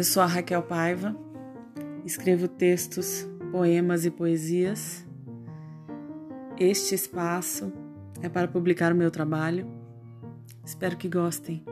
Eu sou a Raquel Paiva, escrevo textos, poemas e poesias. Este espaço é para publicar o meu trabalho. Espero que gostem.